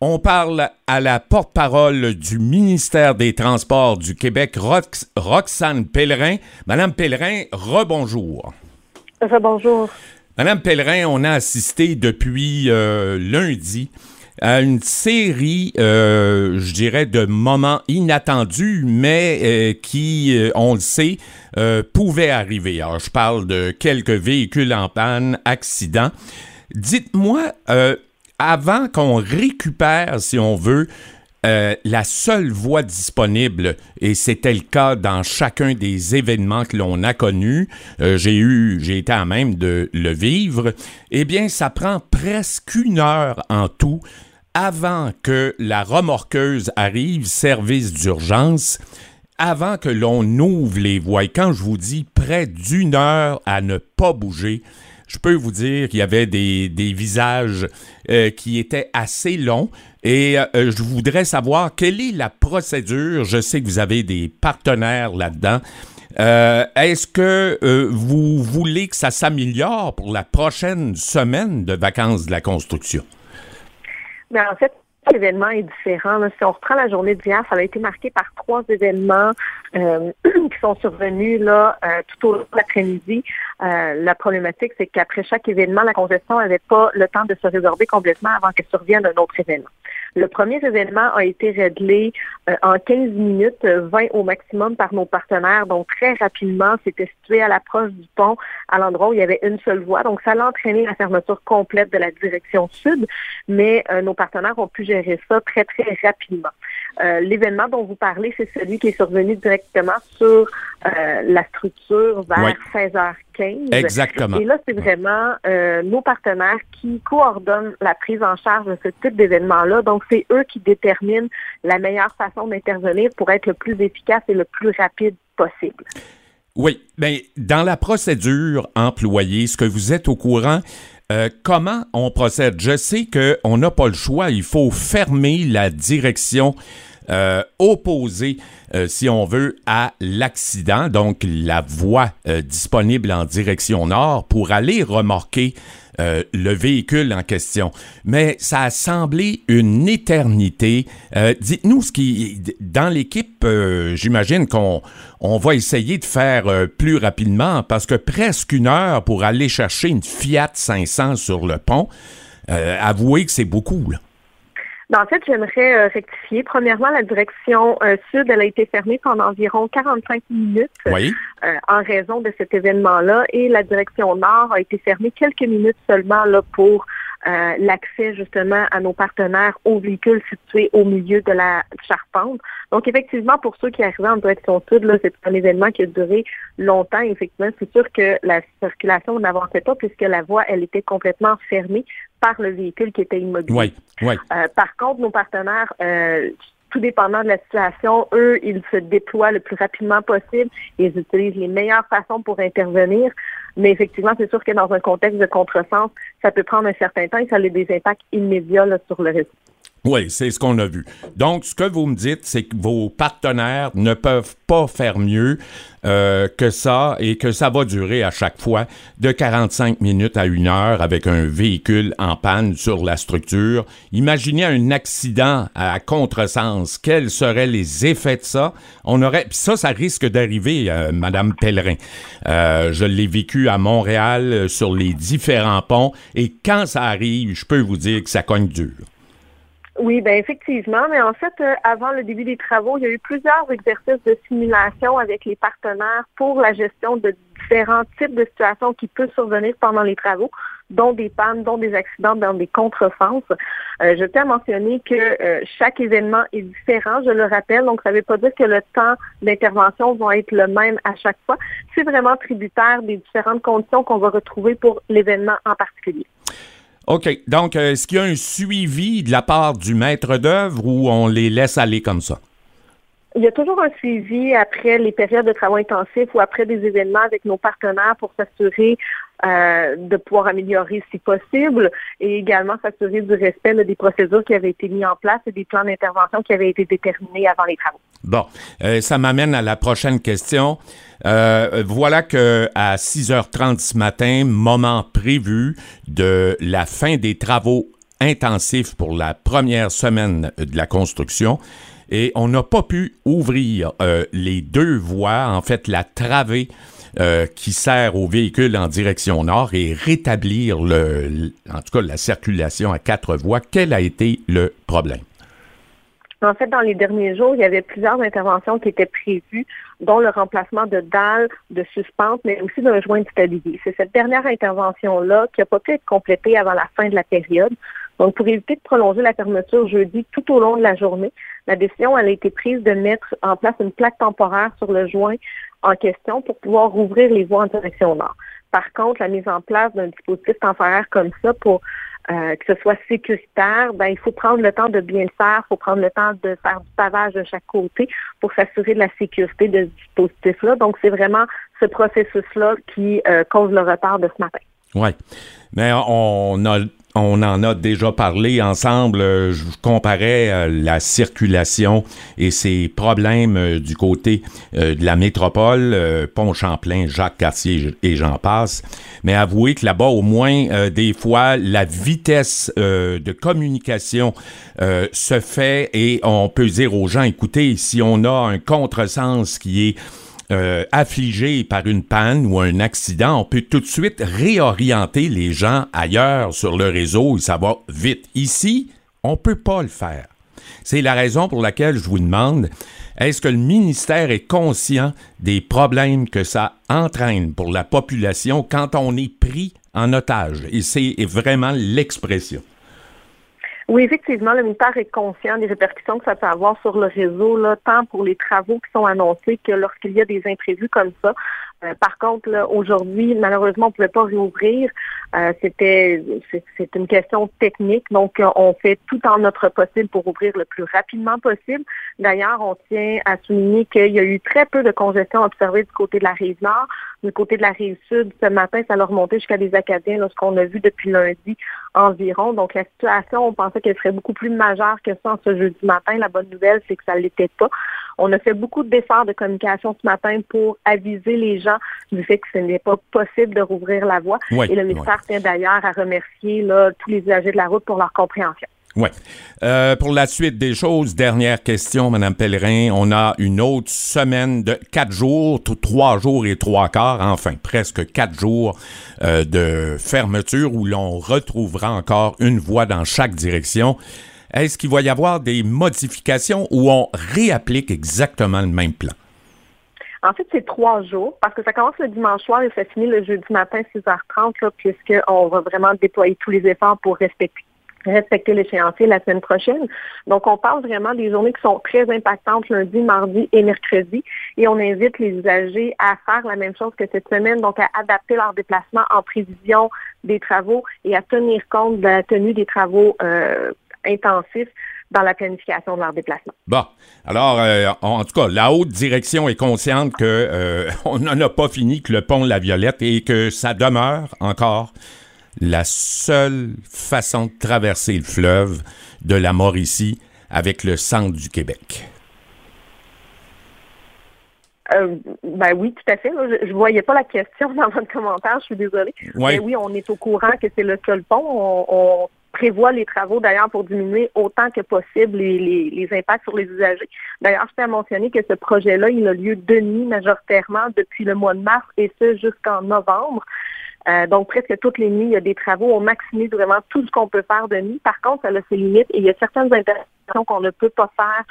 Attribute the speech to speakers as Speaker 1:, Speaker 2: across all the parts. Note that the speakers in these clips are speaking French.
Speaker 1: On parle à la porte-parole du ministère des Transports du Québec, Roxane Pellerin. Madame Pellerin, rebonjour.
Speaker 2: Rebonjour.
Speaker 1: Madame Pellerin, on a assisté depuis euh, lundi à une série, euh, je dirais, de moments inattendus, mais euh, qui, on le sait, pouvaient arriver. Alors, je parle de quelques véhicules en panne, accidents. Dites-moi, avant qu'on récupère, si on veut, euh, la seule voie disponible, et c'était le cas dans chacun des événements que l'on a connus, euh, j'ai eu, j'ai été à même de le vivre, eh bien, ça prend presque une heure en tout avant que la remorqueuse arrive, service d'urgence, avant que l'on ouvre les voies. Et quand je vous dis près d'une heure à ne pas bouger, je peux vous dire qu'il y avait des, visages euh, qui étaient assez longs. Et euh, je voudrais savoir quelle est la procédure. Je sais que vous avez des partenaires là-dedans. Euh, est-ce que vous voulez que ça s'améliore pour la prochaine semaine de vacances de la construction?
Speaker 2: Ben, en fait, l'événement est différent. Si on reprend la journée d'hier, ça a été marqué par trois événements euh, qui sont survenus là euh, tout au long de l'après-midi. Euh, la problématique, c'est qu'après chaque événement, la congestion n'avait pas le temps de se résorber complètement avant que survienne un autre événement. Le premier événement a été réglé euh, en 15 minutes, 20 au maximum par nos partenaires. Donc, très rapidement, c'était situé à l'approche du pont, à l'endroit où il y avait une seule voie. Donc, ça a entraîné la fermeture complète de la direction sud, mais euh, nos partenaires ont pu gérer ça très, très rapidement. Euh, l'événement dont vous parlez, c'est celui qui est survenu directement sur la structure vers 16h15.
Speaker 1: Exactement.
Speaker 2: Et là, c'est vraiment nos partenaires qui coordonnent la prise en charge de ce type d'événement-là. Donc, c'est eux qui déterminent la meilleure façon d'intervenir pour être le plus efficace et le plus rapide possible.
Speaker 1: Oui, mais dans la procédure employée, est-ce que vous êtes au courant euh, comment on procède? Je sais qu'on n'a pas le choix, il faut fermer la direction euh, opposée, euh, si on veut, à l'accident, donc la voie disponible en direction nord pour aller remorquer euh, le véhicule en question. Mais ça a semblé une éternité. Euh, dites-nous ce qui, dans l'équipe, euh, j'imagine qu'on on va essayer de faire plus rapidement parce que presque une heure pour aller chercher une Fiat 500 sur le pont, avouez que c'est beaucoup. Là.
Speaker 2: Ben, en fait, j'aimerais euh, rectifier. Premièrement, la direction euh, sud, elle a été fermée pendant environ 45 minutes
Speaker 1: euh,
Speaker 2: en raison de cet événement-là, et la direction nord a été fermée quelques minutes seulement là pour l'accès justement à nos partenaires aux véhicules situés au milieu de la charpente. Donc, effectivement, pour ceux qui arrivaient en direction sud, là, c'est un événement qui a duré longtemps. Effectivement, c'est sûr que la circulation n'avançait pas puisque la voie, elle était complètement fermée par le véhicule qui était immobile.
Speaker 1: Oui, oui.
Speaker 2: Euh, par contre, nos partenaires, euh, tout dépendant de la situation, eux, ils se déploient le plus rapidement possible ils utilisent les meilleures façons pour intervenir. Mais effectivement, c'est sûr que dans un contexte de contresens, ça peut prendre un certain temps et ça a des impacts immédiats sur le réseau.
Speaker 1: Oui, c'est ce qu'on a vu. Donc, ce que vous me dites, c'est que vos partenaires ne peuvent pas faire mieux euh, que ça et que ça va durer à chaque fois de 45 minutes à une heure avec un véhicule en panne sur la structure. Imaginez un accident à contresens. Quels seraient les effets de ça? On aurait, puis ça, ça risque d'arriver, euh, Madame Pellerin. Euh, je l'ai vécu à Montréal sur les différents ponts et quand ça arrive, je peux vous dire que ça cogne dur.
Speaker 2: Oui, ben effectivement, mais en fait, euh, avant le début des travaux, il y a eu plusieurs exercices de simulation avec les partenaires pour la gestion de différents types de situations qui peuvent survenir pendant les travaux, dont des pannes, dont des accidents dans des contresens. Euh, je tiens à mentionner que euh, chaque événement est différent, je le rappelle, donc ça ne veut pas dire que le temps d'intervention va être le même à chaque fois. C'est vraiment tributaire des différentes conditions qu'on va retrouver pour l'événement en particulier.
Speaker 1: OK. Donc, euh, est-ce qu'il y a un suivi de la part du maître d'œuvre ou on les laisse aller comme ça?
Speaker 2: Il y a toujours un suivi après les périodes de travaux intensifs ou après des événements avec nos partenaires pour s'assurer euh, de pouvoir améliorer si possible et également s'assurer du respect des procédures qui avaient été mises en place et des plans d'intervention qui avaient été déterminés avant les travaux.
Speaker 1: Bon, euh, ça m'amène à la prochaine question. Euh, voilà que à 6h30 ce matin, moment prévu de la fin des travaux intensif pour la première semaine de la construction et on n'a pas pu ouvrir euh, les deux voies, en fait la travée euh, qui sert aux véhicules en direction nord et rétablir le, en tout cas la circulation à quatre voies. Quel a été le problème?
Speaker 2: En fait, dans les derniers jours, il y avait plusieurs interventions qui étaient prévues, dont le remplacement de dalles, de suspentes, mais aussi d'un joint de stabilité. C'est cette dernière intervention-là qui n'a pas pu être complétée avant la fin de la période. Donc, pour éviter de prolonger la fermeture jeudi tout au long de la journée, la décision a été prise de mettre en place une plaque temporaire sur le joint en question pour pouvoir rouvrir les voies en direction nord. Par contre, la mise en place d'un dispositif temporaire comme ça pour euh, que ce soit sécuritaire, ben, il faut prendre le temps de bien le faire, il faut prendre le temps de faire du pavage de chaque côté pour s'assurer de la sécurité de ce dispositif-là. Donc, c'est vraiment ce processus-là qui euh, cause le retard de ce matin.
Speaker 1: Oui. Mais on a on en a déjà parlé ensemble. Euh, je comparais euh, la circulation et ses problèmes euh, du côté de la métropole, Pont-Champlain, Jacques-Cartier et j'en passe. Mais avouez que là-bas, au moins, des fois, la vitesse de communication se fait et on peut dire aux gens, écoutez, si on a un contresens qui est euh, affligé par une panne ou un accident, on peut tout de suite réorienter les gens ailleurs sur le réseau et ça va vite. Ici, on ne peut pas le faire. C'est la raison pour laquelle je vous demande, est-ce que le ministère est conscient des problèmes que ça entraîne pour la population quand on est pris en otage? Et c'est vraiment l'expression.
Speaker 2: Oui, effectivement, le ministère est conscient des répercussions que ça peut avoir sur le réseau, là, tant pour les travaux qui sont annoncés que lorsqu'il y a des imprévus comme ça. Euh, par contre, aujourd'hui, malheureusement, on ne pouvait pas réouvrir. Euh, c'était c'est une question technique, donc euh, on fait tout en notre possible pour ouvrir le plus rapidement possible. D'ailleurs, on tient à souligner qu'il y a eu très peu de congestion observée du côté de la rive nord. Du côté de la rive sud, ce matin, ça a remonté jusqu'à des Acadiens, ce qu'on a vu depuis lundi environ. Donc la situation, on pensait qu'elle serait beaucoup plus majeure que ça en ce jeudi matin. La bonne nouvelle, c'est que ça ne l'était pas. On a fait beaucoup d'efforts de communication ce matin pour aviser les gens du fait que ce n'est pas possible de rouvrir la voie. Et le ministère tient d'ailleurs à remercier là, tous les usagers de la route pour leur compréhension.
Speaker 1: Oui. Euh, pour la suite des choses, dernière question, Madame Pellerin. On a une autre semaine de quatre jours, trois jours et trois quarts, enfin presque quatre jours euh, de fermeture où l'on retrouvera encore une voie dans chaque direction. Est-ce qu'il va y avoir des modifications ou on réapplique exactement le même plan?
Speaker 2: En fait, c'est trois jours parce que ça commence le dimanche soir et ça finit le jeudi matin 6h30 puisqu'on va vraiment déployer tous les efforts pour respecter respecter l'échéancier la semaine prochaine. Donc, on parle vraiment des journées qui sont très impactantes lundi, mardi et mercredi. Et on invite les usagers à faire la même chose que cette semaine, donc à adapter leur déplacement en prévision des travaux et à tenir compte de la tenue des travaux euh, intensifs dans la planification de leur déplacement.
Speaker 1: Bon, alors, euh, en tout cas, la haute direction est consciente que euh, on n'en a pas fini que le pont de la Violette et que ça demeure encore la seule façon de traverser le fleuve de la Mauricie avec le centre du Québec.
Speaker 2: Euh, ben oui, tout à fait. Je, ne voyais pas la question dans votre commentaire, je suis désolée. Mais oui, on est au courant que c'est le seul pont. On, prévoit les travaux d'ailleurs pour diminuer autant que possible les, impacts sur les usagers. D'ailleurs, je tiens à mentionner que ce projet-là, il a lieu de nuit majoritairement depuis le mois de mars et ce jusqu'en novembre. Euh, donc, presque toutes les nuits, il y a des travaux. On maximise vraiment tout ce qu'on peut faire de nuit. Par contre, ça a ses limites et il y a certaines interventions qu'on ne peut pas faire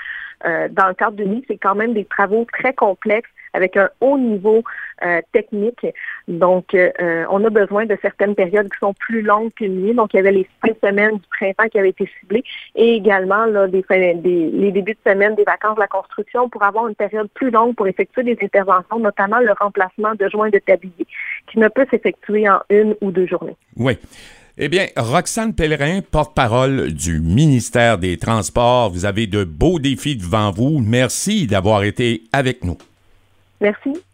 Speaker 2: euh, dans le cadre de nuit. C'est quand même des travaux très complexes avec un haut niveau euh, technique. Donc, euh, on a besoin de certaines périodes qui sont plus longues qu'une nuit. Donc, il y avait les cinq semaines du printemps qui avaient été ciblées et également les débuts de semaine des vacances de la construction pour avoir une période plus longue pour effectuer des interventions, notamment le remplacement de joints de tablier qui ne peut s'effectuer en une ou deux journées.
Speaker 1: Oui. Eh bien, Roxane Pellerin, porte-parole du ministère des Transports, vous avez de beaux défis devant vous. Merci d'avoir été avec nous.
Speaker 2: Merci.